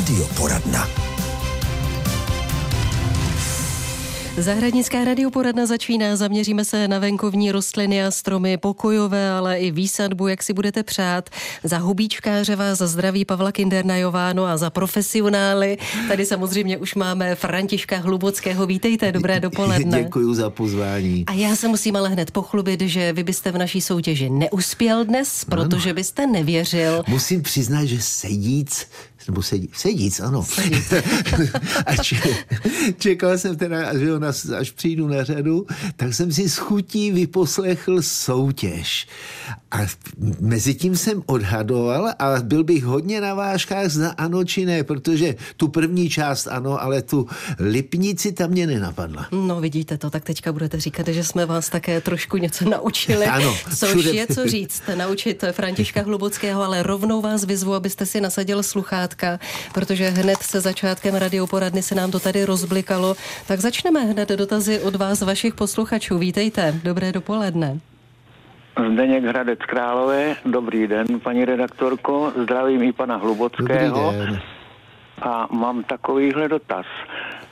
Radioporadna. Zahradnická radioporadna začíná. Zaměříme se na venkovní rostliny a stromy pokojové, ale i výsadbu, jak si budete přát. Za hubíčkáře vás za zdraví Pavla Kindernajováno a za profesionály. Tady samozřejmě už máme Františka Hlubockého. Vítejte, dobré dopoledne. Děkuji za pozvání. A já se musím ale hned pochlubit, že vy byste v naší soutěži neuspěl dnes, protože byste nevěřil. Musím přiznat, že sedíc nebo sedí, sedíc, ano. Sedíc. a če, čekal jsem teda, že ona, až přijdu na řadu, tak jsem si s chutí vyposlechl soutěž. A mezi tím jsem odhadoval a byl bych hodně na vážkách zda ano či ne, protože tu první část ano, ale tu lipnici tam mě nenapadla. No vidíte to, tak teďka budete říkat, že jsme vás také trošku něco naučili. Ano. Což všude. je co říct, naučit Františka Hlubockého, ale rovnou vás vyzvu, abyste si nasadil sluchátka sluchátka, protože hned se začátkem radioporadny se nám to tady rozblikalo. Tak začneme hned dotazy od vás, vašich posluchačů. Vítejte, dobré dopoledne. Zdeněk Hradec Králové, dobrý den, paní redaktorko, zdravím i pana Hlubockého. A mám takovýhle dotaz.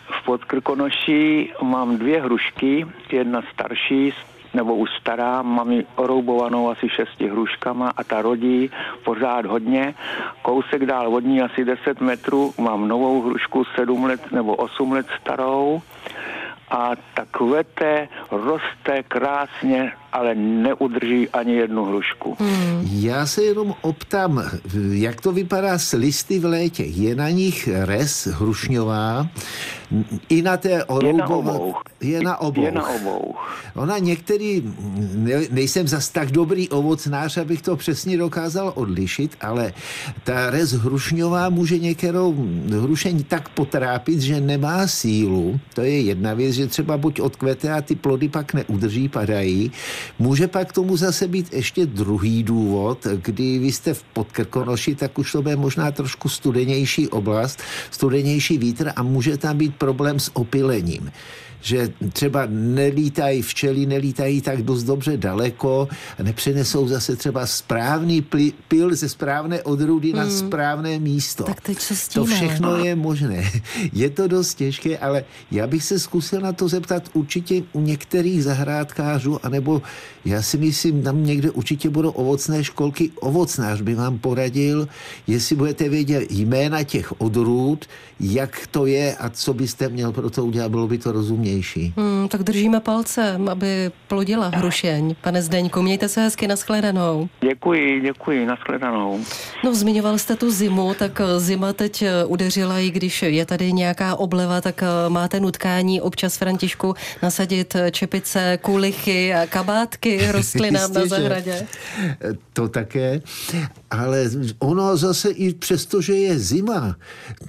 V Podkrkonoší mám dvě hrušky, jedna starší, nebo už stará, mám ji oroubovanou asi šesti hruškama a ta rodí pořád hodně. Kousek dál od ní asi 10 metrů mám novou hrušku 7 let nebo 8 let starou a ta kvete roste krásně, ale neudrží ani jednu hrušku. Hmm. Já se jenom optám, jak to vypadá s listy v létě. Je na nich res hrušňová? I na té oroubové... Je na obou. Je na obou. Ona některý, ne, nejsem zas tak dobrý ovocnář, abych to přesně dokázal odlišit, ale ta res hrušňová může některou hrušení tak potrápit, že nemá sílu. To je jedna věc, že třeba buď odkvete a ty plody pak neudrží, padají. Může pak tomu zase být ještě druhý důvod, kdy vy jste v Podkrkonoši, tak už to bude možná trošku studenější oblast, studenější vítr a může tam být problém s opilením že třeba nelítají včely, nelítají tak dost dobře daleko a nepřenesou zase třeba správný pil ze správné odrůdy hmm. na správné místo. Tak teď co To všechno je možné. Je to dost těžké, ale já bych se zkusil na to zeptat určitě u některých zahrádkářů, anebo já si myslím, tam někde určitě budou ovocné školky. Ovocnář by vám poradil, jestli budete vědět jména těch odrůd, jak to je a co byste měl pro to udělat, bylo by to rozumnější. Hmm, tak držíme palce, aby plodila hrušeň. Pane Zdeňku, mějte se hezky, nashledanou. Děkuji, děkuji, nashledanou. No, zmiňoval jste tu zimu, tak eh, zima teď eh, udeřila, i když je tady nějaká obleva, tak eh, máte nutkání občas Františku nasadit čepice, kulichy a kabátky rostlinám na zahradě. To také, ale ono zase i přesto, že je zima,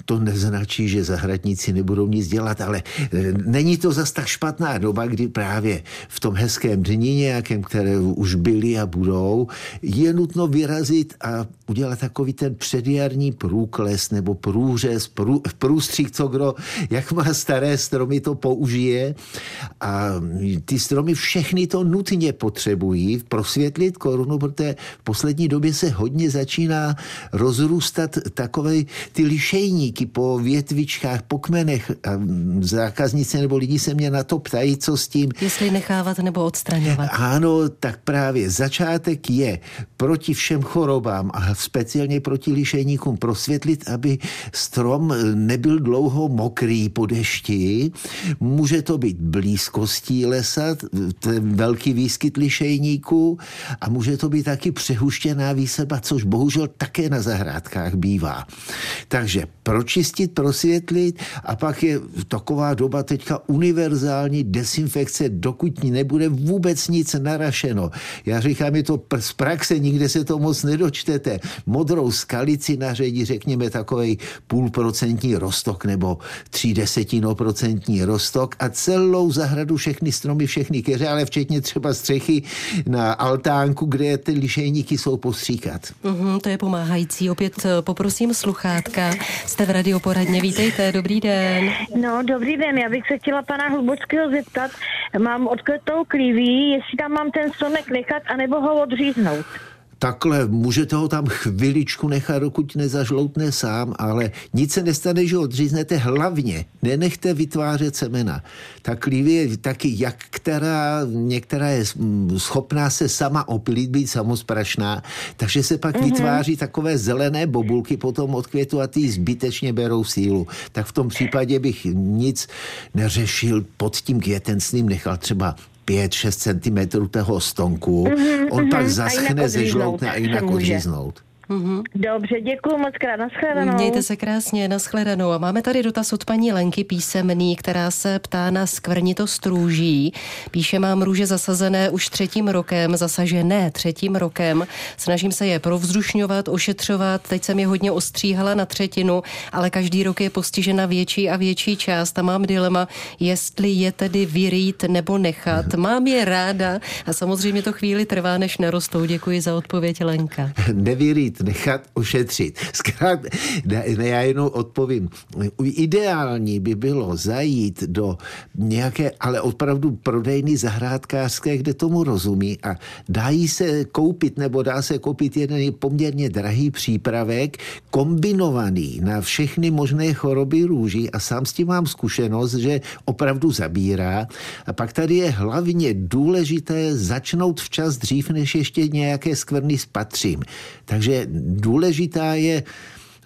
to neznačí, že zahradníci nebudou nic dělat, ale není to zas tak špatná doba, kdy právě v tom hezkém dni nějakém, které už byly a budou, je nutno vyrazit a udělat takový ten předjarní průkles nebo průřez, prů, průstřih, co kdo, jak má staré stromy, to použije. A ty stromy všechny to nutně potřebují prosvětlit korunu, protože v poslední době se hodně začíná rozrůstat takové ty lišejníky po větvičkách, po kmenech. A zákaznice nebo lidi se mě na to ptají, co s tím. Jestli nechávat nebo odstraňovat. Ano, tak právě začátek je proti všem chorobám a speciálně proti lišejníkům prosvětlit, aby strom nebyl dlouho mokrý po dešti. Může to být blízkostí lesa, velký výskyt lišejníků a může to být taky přehuštěná výseba, což bohužel také na zahrádkách bývá. Takže pročistit, prosvětlit a pak je taková doba teďka univerzální desinfekce, dokud nebude vůbec nic narašeno. Já říkám, je to z praxe, nikde se to moc nedočtete modrou skalici naředí, řekněme, takový půlprocentní rostok nebo tří desetinoprocentní rostok a celou zahradu všechny stromy, všechny keře, ale včetně třeba střechy na altánku, kde ty lišejníky jsou postříkat. Mm-hmm, to je pomáhající. Opět eh, poprosím sluchátka. Jste v radioporadně, vítejte, dobrý den. No, dobrý den, já bych se chtěla pana Hlubockého zeptat, mám odkvetou klíví, jestli tam mám ten stromek nechat, anebo ho odříznout. Takhle, můžete ho tam chviličku nechat, dokud nezažloutne sám, ale nic se nestane, že odříznete hlavně. Nenechte vytvářet semena. Ta klívě je taky jak která, některá je schopná se sama opilit, být samosprašná, takže se pak mm-hmm. vytváří takové zelené bobulky potom od květu a ty zbytečně berou sílu. Tak v tom případě bych nic neřešil pod tím květenstvím, nechal třeba 5-6 cm toho stonku, mm-hmm, on mm-hmm. pak zaschne, zežloutne a jinak odříznout. Mm-hmm. Dobře, děkuji moc krát, nashledanou. Mějte se krásně, nashledanou. A máme tady dotaz od paní Lenky písemný, která se ptá na skvrnitost růží. Píše, mám růže zasazené už třetím rokem, zasažené třetím rokem. Snažím se je provzdušňovat, ošetřovat. Teď jsem je hodně ostříhala na třetinu, ale každý rok je postižena větší a větší část a mám dilema, jestli je tedy vyrýt nebo nechat. Mám je ráda a samozřejmě to chvíli trvá, než narostou. Děkuji za odpověď, Lenka. Nevyrýt nechat ošetřit. Zkrát, ne, ne, já jenom odpovím. Ideální by bylo zajít do nějaké, ale opravdu prodejny zahrádkářské, kde tomu rozumí a dají se koupit, nebo dá se koupit jeden poměrně drahý přípravek, kombinovaný na všechny možné choroby růží a sám s tím mám zkušenost, že opravdu zabírá. A pak tady je hlavně důležité začnout včas dřív, než ještě nějaké skvrny spatřím. Takže důležitá je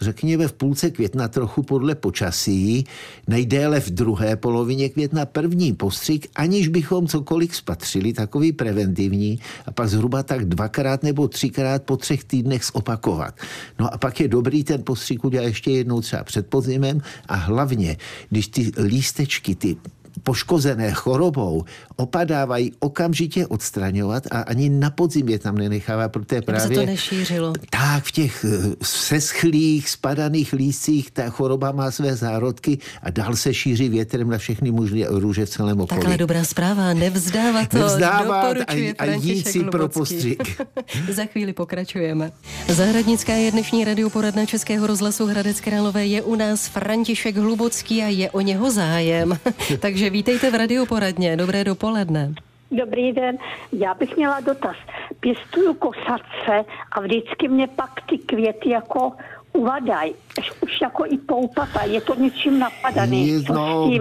řekněme v půlce května trochu podle počasí, nejdéle v druhé polovině května první postřik, aniž bychom cokoliv spatřili, takový preventivní, a pak zhruba tak dvakrát nebo třikrát po třech týdnech zopakovat. No a pak je dobrý ten postřik udělat ještě jednou třeba před podzimem a hlavně, když ty lístečky, ty poškozené chorobou opadávají okamžitě odstraňovat a ani na podzim je tam nenechává, protože právě... se to nešířilo. Tak, v těch eh, seschlých, spadaných lístcích ta choroba má své zárodky a dál se šíří větrem na všechny možné růže v celém okolí. Takhle dobrá zpráva, nevzdávat to, nevzdávat a, a jít si pro postřik. Za chvíli pokračujeme. Zahradnická je dnešní radioporadna Českého rozhlasu Hradec Králové. Je u nás František Hlubocký a je o něho zájem. Takže vítejte v radioporadně. Dobré dopoledne dopoledne. Dobrý den, já bych měla dotaz. Pěstuju kosace a vždycky mě pak ty květy jako uvadají, už jako i poupata, je to něčím napadaný. No,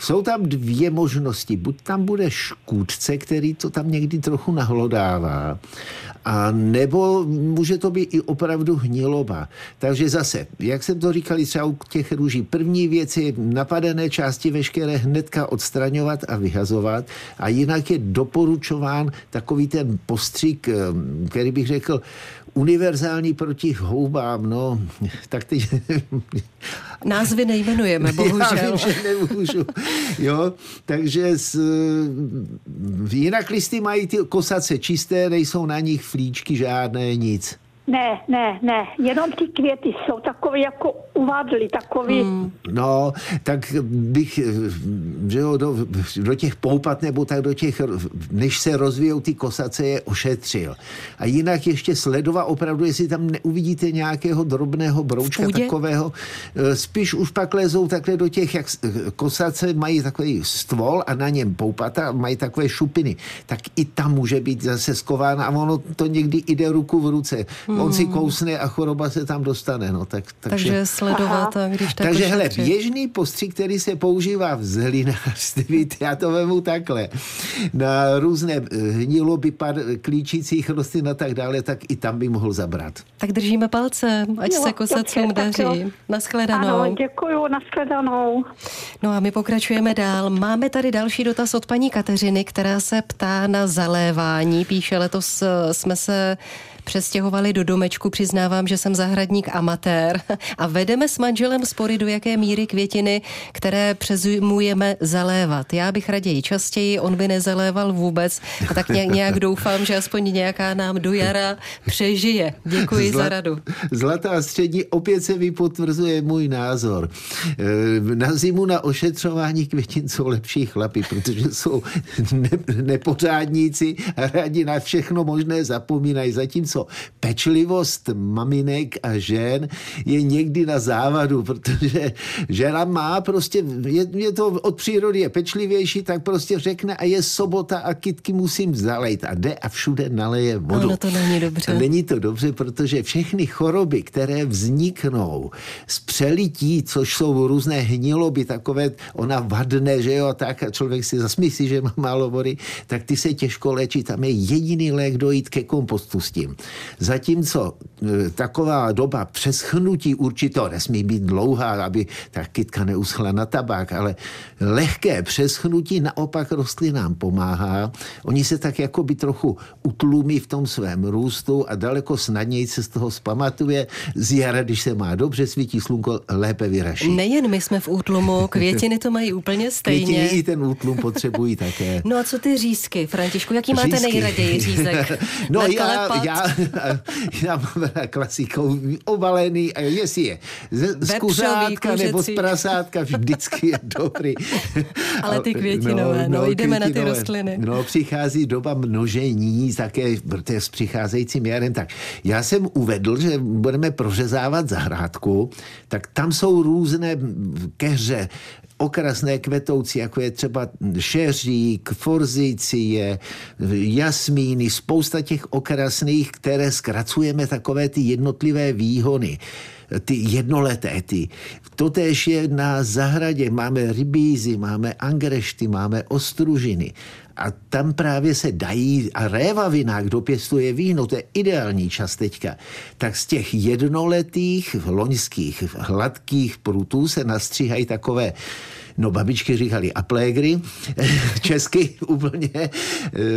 jsou tam dvě možnosti. Buď tam bude škůdce, který to tam někdy trochu nahlodává, a nebo může to být i opravdu hniloba. Takže zase, jak jsem to říkal třeba u těch růží, první věc je napadené části veškeré hnedka odstraňovat a vyhazovat a jinak je doporučován takový ten postřik, eh, který bych řekl, univerzální proti houbám, no, tak teď... Názvy nejmenujeme, bohužel. Já vím, že nemůžu. Jo, takže s, jinak listy mají ty kosace čisté, nejsou na nich flíčky žádné, nic. Ne, ne, ne, jenom ty květy jsou takové jako uvadly, takový. Hmm. No, tak bych, že jo, do, do těch poupat nebo tak do těch, než se rozvíjou ty kosace, je ošetřil. A jinak ještě sledovat opravdu, jestli tam neuvidíte nějakého drobného broučka takového, eh, spíš už pak lezou takhle do těch, jak kosace mají takový stvol a na něm poupata, mají takové šupiny, tak i tam může být zase skována a ono to někdy jde ruku v ruce. Hmm. On si kousne a choroba se tam dostane. No, tak, takže, takže sledovat, a když tak Takže hele, běžný postřik, který se používá v zelinářství, já to vemu takhle, na různé eh, hniloby klíčících rostlin a tak dále, tak i tam by mohl zabrat. Tak držíme palce, ať jo, se kosacům daří. Naschledanou. Ano, děkuju, naschledanou. No a my pokračujeme dál. Máme tady další dotaz od paní Kateřiny, která se ptá na zalévání. Píše, letos eh, jsme se přestěhovali do domečku. Přiznávám, že jsem zahradník amatér a vedeme s manželem spory, do jaké míry květiny, které přezumujeme zalévat. Já bych raději častěji, on by nezaléval vůbec a tak nějak, doufám, že aspoň nějaká nám do jara přežije. Děkuji Zla, za radu. Zlatá střední opět se vypotvrzuje můj názor. E, na zimu na ošetřování květin jsou lepší chlapy, protože jsou ne, nepořádníci a rádi na všechno možné zapomínají. Zatímco Zatímco pečlivost maminek a žen je někdy na závadu, protože žena má prostě, je, je to od přírody je pečlivější, tak prostě řekne a je sobota a kitky musím zalejt a jde a všude naleje vodu. No, to není dobře. A není to dobře, protože všechny choroby, které vzniknou z přelití, což jsou různé hniloby, takové, ona vadne, že jo, tak a člověk si zasmyslí, že má málo vody, tak ty se těžko léčí. Tam je jediný lék dojít ke kompostu s tím. Zatímco e, taková doba přeschnutí určitého nesmí být dlouhá, aby ta kytka neuschla na tabák, ale lehké přeschnutí naopak rostlinám pomáhá. Oni se tak jako by trochu utlumí v tom svém růstu a daleko snadněji se z toho zpamatuje. Z jara, když se má dobře, svítí slunko, lépe vyraší. Nejen my jsme v útlumu, květiny to mají úplně stejně. Květiny i ten útlum potřebují také. No a co ty řízky, Františku, jaký máte řízky. nejraději řízek? no já, já, já mám klasikou obalený, jestli je z kuřátka nebo z prasátka, vždycky je dobrý. Ale ty květinové, no, no, no jdeme květinové. na ty rostliny. No, přichází doba množení, také protože s přicházejícím jarem. Tak já jsem uvedl, že budeme prořezávat zahrádku, tak tam jsou různé keře, okrasné kvetoucí, jako je třeba šeřík, forzicie, jasmíny, spousta těch okrasných, které zkracujeme takové ty jednotlivé výhony ty jednoleté, ty. Totéž je na zahradě, máme rybízy, máme angrešty, máme ostružiny. A tam právě se dají, a révavina, kdo pěstuje víno, to je ideální čas teďka, tak z těch jednoletých, loňských, hladkých prutů se nastříhají takové No babičky říkali aplégry, česky úplně,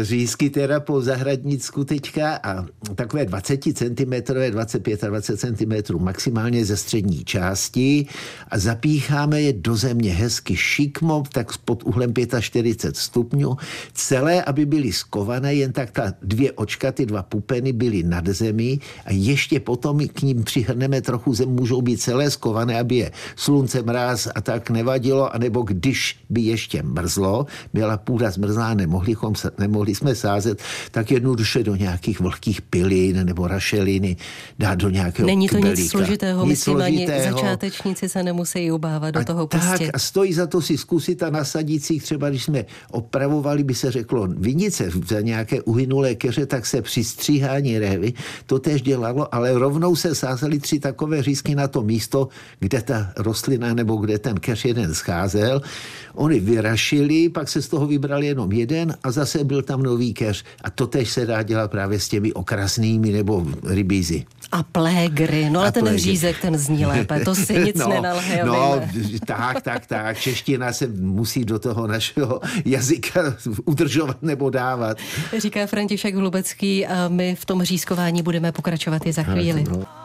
řízky teda po zahradnicku teďka a takové 20 cm, 25 a 20 cm maximálně ze střední části a zapícháme je do země hezky šikmo, tak pod uhlem 45 stupňů, celé, aby byly skované, jen tak ta dvě očka, ty dva pupeny byly nad zemí a ještě potom k ním přihrneme trochu zem, můžou být celé skované, aby je slunce, mráz a tak nevadilo a nebo když by ještě mrzlo, byla půda zmrzlá, nemohli, nemohli jsme sázet, tak jednoduše do nějakých vlhkých pilin nebo rašeliny dát do nějakého Není to kybelíka. nic složitého, nic myslím, složitého. ani začátečníci se nemusí obávat do a toho tak, pustit. a stojí za to si zkusit a nasadících, třeba když jsme opravovali, by se řeklo, vinice za nějaké uhynulé keře, tak se při stříhání révy to tež dělalo, ale rovnou se sázely tři takové řízky na to místo, kde ta rostlina nebo kde ten keř jeden scházel scházel. Oni vyrašili, pak se z toho vybral jenom jeden a zase byl tam nový keř. A to tež se dá dělat právě s těmi okrasnými nebo rybízy. A plégry, no ale a ten plégry. řízek, ten zní lépe, to si nic no, nenalhej. No, tak, tak, tak, čeština se musí do toho našeho jazyka udržovat nebo dávat. Říká František Hlubecký a my v tom řízkování budeme pokračovat i za chvíli. No.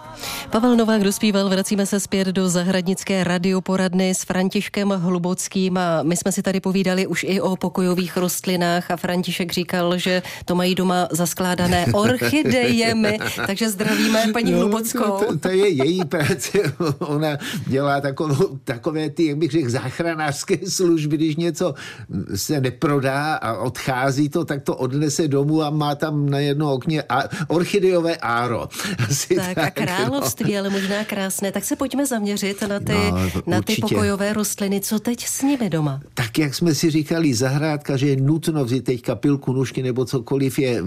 Pavel Novák dospíval, vracíme se zpět do zahradnické radioporadny s Františkem Hlubockým a my jsme si tady povídali už i o pokojových rostlinách a František říkal, že to mají doma zaskládané orchidejemi, takže zdravíme paní no, Hlubockou. To, to je její práce, ona dělá takovou, takové ty, jak bych řekl, záchranářské služby, když něco se neprodá a odchází to, tak to odnese domů a má tam na jedno okně a, orchidejové áro. Asi tak, tak a král království, ale možná krásné. Tak se pojďme zaměřit na ty, no, na ty pokojové rostliny. Co teď s nimi doma? Tak jak jsme si říkali, zahrádka, že je nutno vzít teď kapilku, nůžky nebo cokoliv je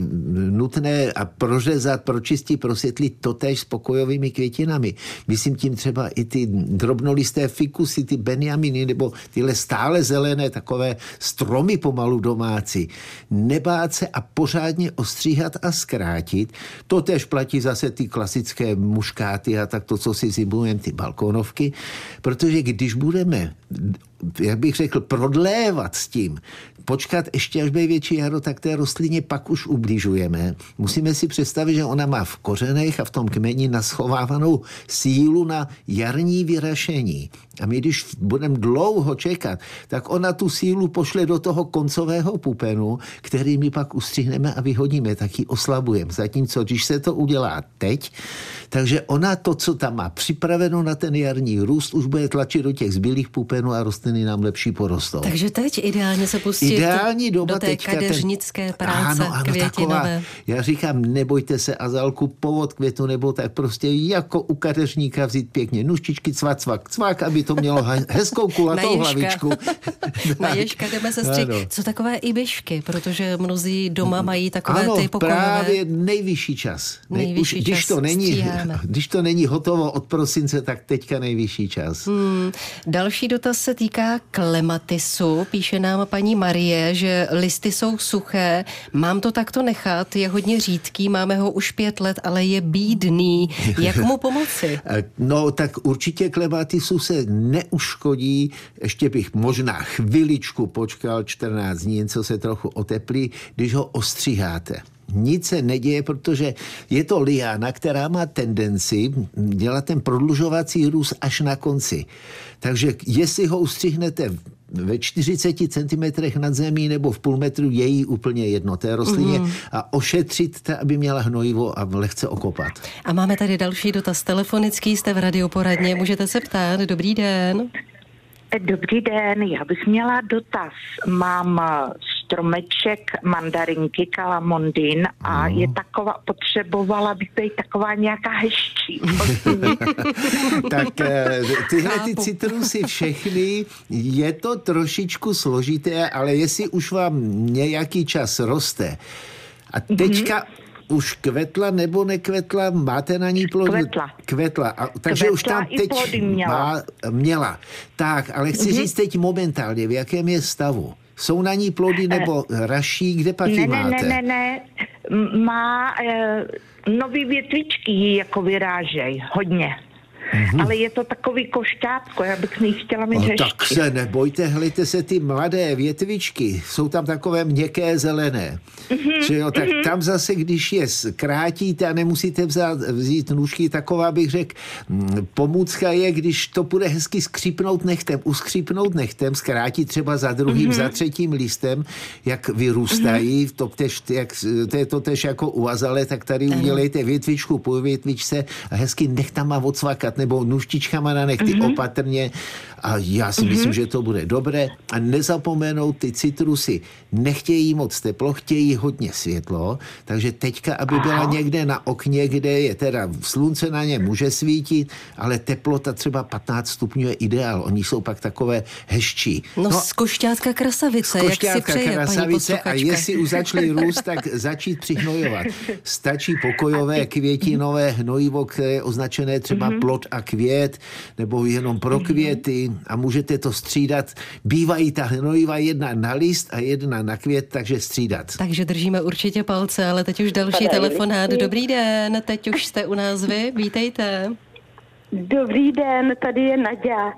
nutné a prořezat, pročistit, prosvětlit totéž s pokojovými květinami. Myslím tím třeba i ty drobnolisté fikusy, ty benjaminy nebo tyhle stále zelené takové stromy pomalu domácí. Nebát se a pořádně ostříhat a zkrátit. To tež platí zase ty klasické muškáty a tak to, co si zimujeme, ty balkónovky, protože když budeme jak bych řekl, prodlévat s tím, počkat ještě až bude větší jaro, tak té rostlině pak už ubližujeme. Musíme si představit, že ona má v kořenech a v tom kmeni naschovávanou sílu na jarní vyrašení. A my, když budeme dlouho čekat, tak ona tu sílu pošle do toho koncového pupenu, který my pak ustřihneme a vyhodíme, tak ji oslabujeme. Zatímco, když se to udělá teď, takže ona to, co tam má připraveno na ten jarní růst, už bude tlačit do těch zbylých pupenů a rostliny nám lepší porostou. Takže teď ideálně se pustit ideální doba do té teďka. kadeřnické ten... práce ano, ano, květinové. Taková, já říkám, nebojte se azalku, povod květu, nebo tak prostě jako u kadeřníka vzít pěkně nůžtičky, cvak, cvak, cvak, aby to mělo hezkou kulatou hlavičku. Na ježka jdeme se střih. Co takové i byšky, protože mnozí doma mají takové ano, ty pokojové. právě nejvyšší čas. Nejvyšší Už, čas když to není, když to není hotovo od prosince, tak teďka nejvyšší čas. Hmm. Další dotaz se týká klematisu. Píše nám paní Marie, že listy jsou suché. Mám to takto nechat, je hodně řídký, máme ho už pět let, ale je bídný. Jak mu pomoci? No tak určitě klematisu se neuškodí. Ještě bych možná chviličku počkal 14 dní, co se trochu oteplí, když ho ostříháte nic se neděje, protože je to liána, která má tendenci dělat ten prodlužovací růst až na konci. Takže jestli ho ustřihnete ve 40 cm nad zemí nebo v půl metru je jí úplně jedno té rostlině mm. a ošetřit, aby měla hnojivo a lehce okopat. A máme tady další dotaz telefonický, jste v radioporadně, můžete se ptát. Dobrý den. Dobrý den, já bych měla dotaz. Mám stromeček mandarinky kalamondin a no. je taková, potřebovala bych být taková nějaká hezčí. tak eh, tyhle ty citrusy všechny, je to trošičku složité, ale jestli už vám nějaký čas roste, a mhm. teďka mm-hmm už kvetla nebo nekvetla? Máte na ní plody? Kvetla. Kvetla. A, takže kvetla už tam teď měla. Má, měla. Tak, ale chci mm-hmm. říct teď momentálně, v jakém je stavu. Jsou na ní plody nebo raší, kde pak ne, máte? Ne, ne, ne, ne. Má e, nový větvičky jako vyrážej, hodně. Mm-hmm. Ale je to takový košťátko, já bych chtěla mít no, Tak se nebojte, hlejte se ty mladé větvičky, jsou tam takové měkké zelené. Mm-hmm. Že jo, tak mm-hmm. tam zase, když je krátíte a nemusíte vzát, vzít nůžky, taková bych řekl, mm, pomůcka je, když to bude hezky skřípnout nechtem, uskřípnout nechtem, zkrátit třeba za druhým, mm-hmm. za třetím listem, jak vyrůstají, mm-hmm. to, tež, jak, to je to tež jako u azale, tak tady udělejte větvičku po větvičce a hezky nechtama odsvakat nebo nůžtičkama na nechty mm-hmm. opatrně a já si mm-hmm. myslím, že to bude dobré. A nezapomenout ty citrusy. Nechtějí moc teplo, chtějí hodně světlo, takže teďka, aby byla někde na okně, kde je teda slunce na ně může svítit, ale teplota třeba 15 stupňů je ideál. Oni jsou pak takové hezčí. No, no skošťátka krasavice, jak si přeje, krasavice a jestli už začaly růst, tak začít přihnojovat. Stačí pokojové květinové hnojivo, které je označené třeba mm-hmm. Plot a květ, nebo jenom pro květy a můžete to střídat. Bývají ta hnojiva jedna na list a jedna na květ, takže střídat. Takže držíme určitě palce, ale teď už další telefonát. Dobrý den, teď už jste u nás vy, vítejte. Dobrý den, tady je Nadia.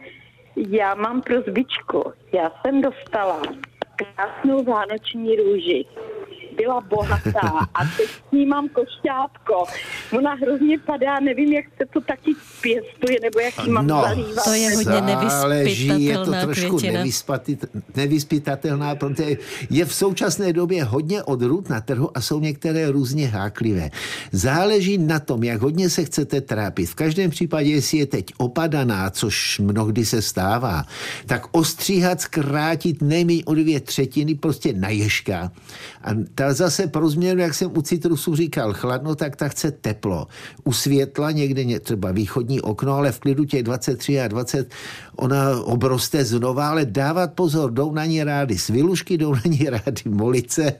Já mám prozbičku. Já jsem dostala krásnou vánoční růži byla bohatá a teď s ní mám košťátko. Ona hrozně padá, nevím, jak se to taky pěstuje, nebo jak jí mám no, zalívat. To je hodně nevyspytatelná je to trošku nevyspytatelná, protože je v současné době hodně odrůd na trhu a jsou některé různě háklivé. Záleží na tom, jak hodně se chcete trápit. V každém případě, jestli je teď opadaná, což mnohdy se stává, tak ostříhat, zkrátit nejméně o dvě třetiny prostě na ježka. A ta ta zase pro změnu, jak jsem u citrusu říkal, chladno, tak ta chce teplo. U světla někde třeba východní okno, ale v klidu těch 23 a 20 ona obroste znova, ale dávat pozor, jdou na ní rády svilušky, jdou na ní rády molice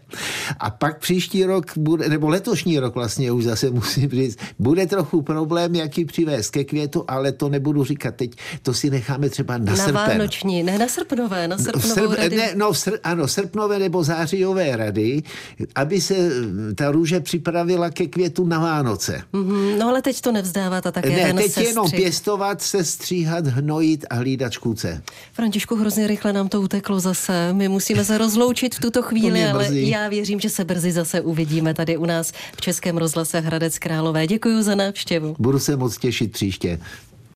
a pak příští rok, bude, nebo letošní rok vlastně už zase musím říct, bude trochu problém, jak ji přivést ke květu, ale to nebudu říkat teď, to si necháme třeba na, na srpen. Vánoční, ne na srpnové, na srpnovou Srp, rady. Ne, no, sr, ano, srpnové nebo zářijové rady, aby se ta růže připravila ke květu na Vánoce. Mm-hmm, no ale teď to nevzdávat a také ne, ten teď sestřih. jenom pěstovat, sestříhat, hnojit a hlídat škůdce. Františku, hrozně rychle nám to uteklo zase. My musíme se rozloučit v tuto chvíli, ale já věřím, že se brzy zase uvidíme tady u nás v Českém rozhlase Hradec Králové. Děkuji za návštěvu. Budu se moc těšit příště.